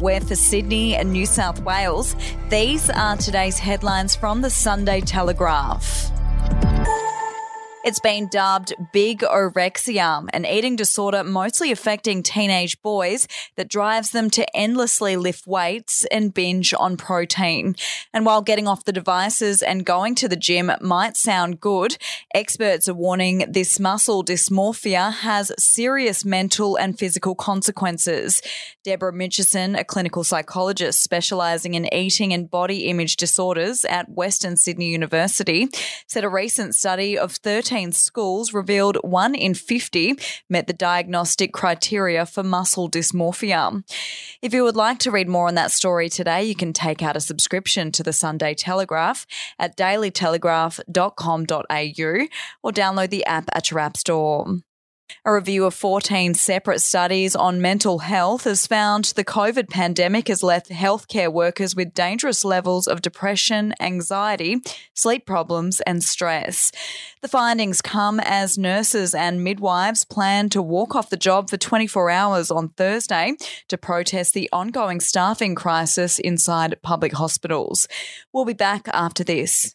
We're for Sydney and New South Wales. These are today's headlines from the Sunday Telegraph. It's been dubbed bigorexia, an eating disorder mostly affecting teenage boys that drives them to endlessly lift weights and binge on protein. And while getting off the devices and going to the gym might sound good, experts are warning this muscle dysmorphia has serious mental and physical consequences. Deborah Mitchison, a clinical psychologist specialising in eating and body image disorders at Western Sydney University, said a recent study of 13 schools revealed one in 50 met the diagnostic criteria for muscle dysmorphia. If you would like to read more on that story today, you can take out a subscription to the Sunday Telegraph at dailytelegraph.com.au or download the app at your app store. A review of 14 separate studies on mental health has found the COVID pandemic has left healthcare workers with dangerous levels of depression, anxiety, sleep problems, and stress. The findings come as nurses and midwives plan to walk off the job for 24 hours on Thursday to protest the ongoing staffing crisis inside public hospitals. We'll be back after this.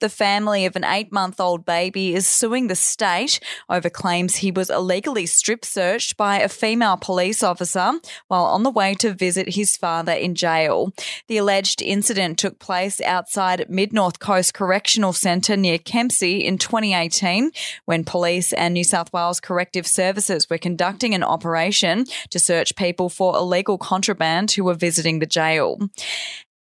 The family of an eight month old baby is suing the state over claims he was illegally strip searched by a female police officer while on the way to visit his father in jail. The alleged incident took place outside Mid North Coast Correctional Centre near Kempsey in 2018 when police and New South Wales Corrective Services were conducting an operation to search people for illegal contraband who were visiting the jail.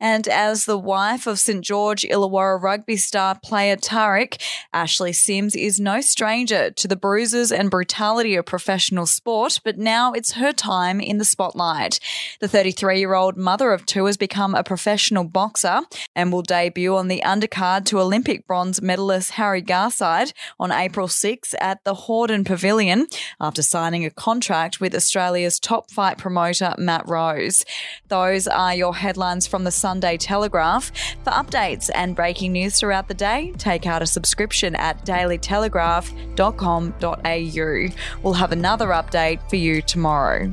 And as the wife of St George Illawarra rugby star player Tariq, Ashley Sims is no stranger to the bruises and brutality of professional sport, but now it's her time in the spotlight. The 33 year old mother of two has become a professional boxer and will debut on the undercard to Olympic bronze medalist Harry Garside on April 6 at the Hordern Pavilion after signing a contract with Australia's top fight promoter Matt Rose. Those are your headlines from the Sunday Telegraph. For updates and breaking news throughout the day, take out a subscription at dailytelegraph.com.au. We'll have another update for you tomorrow.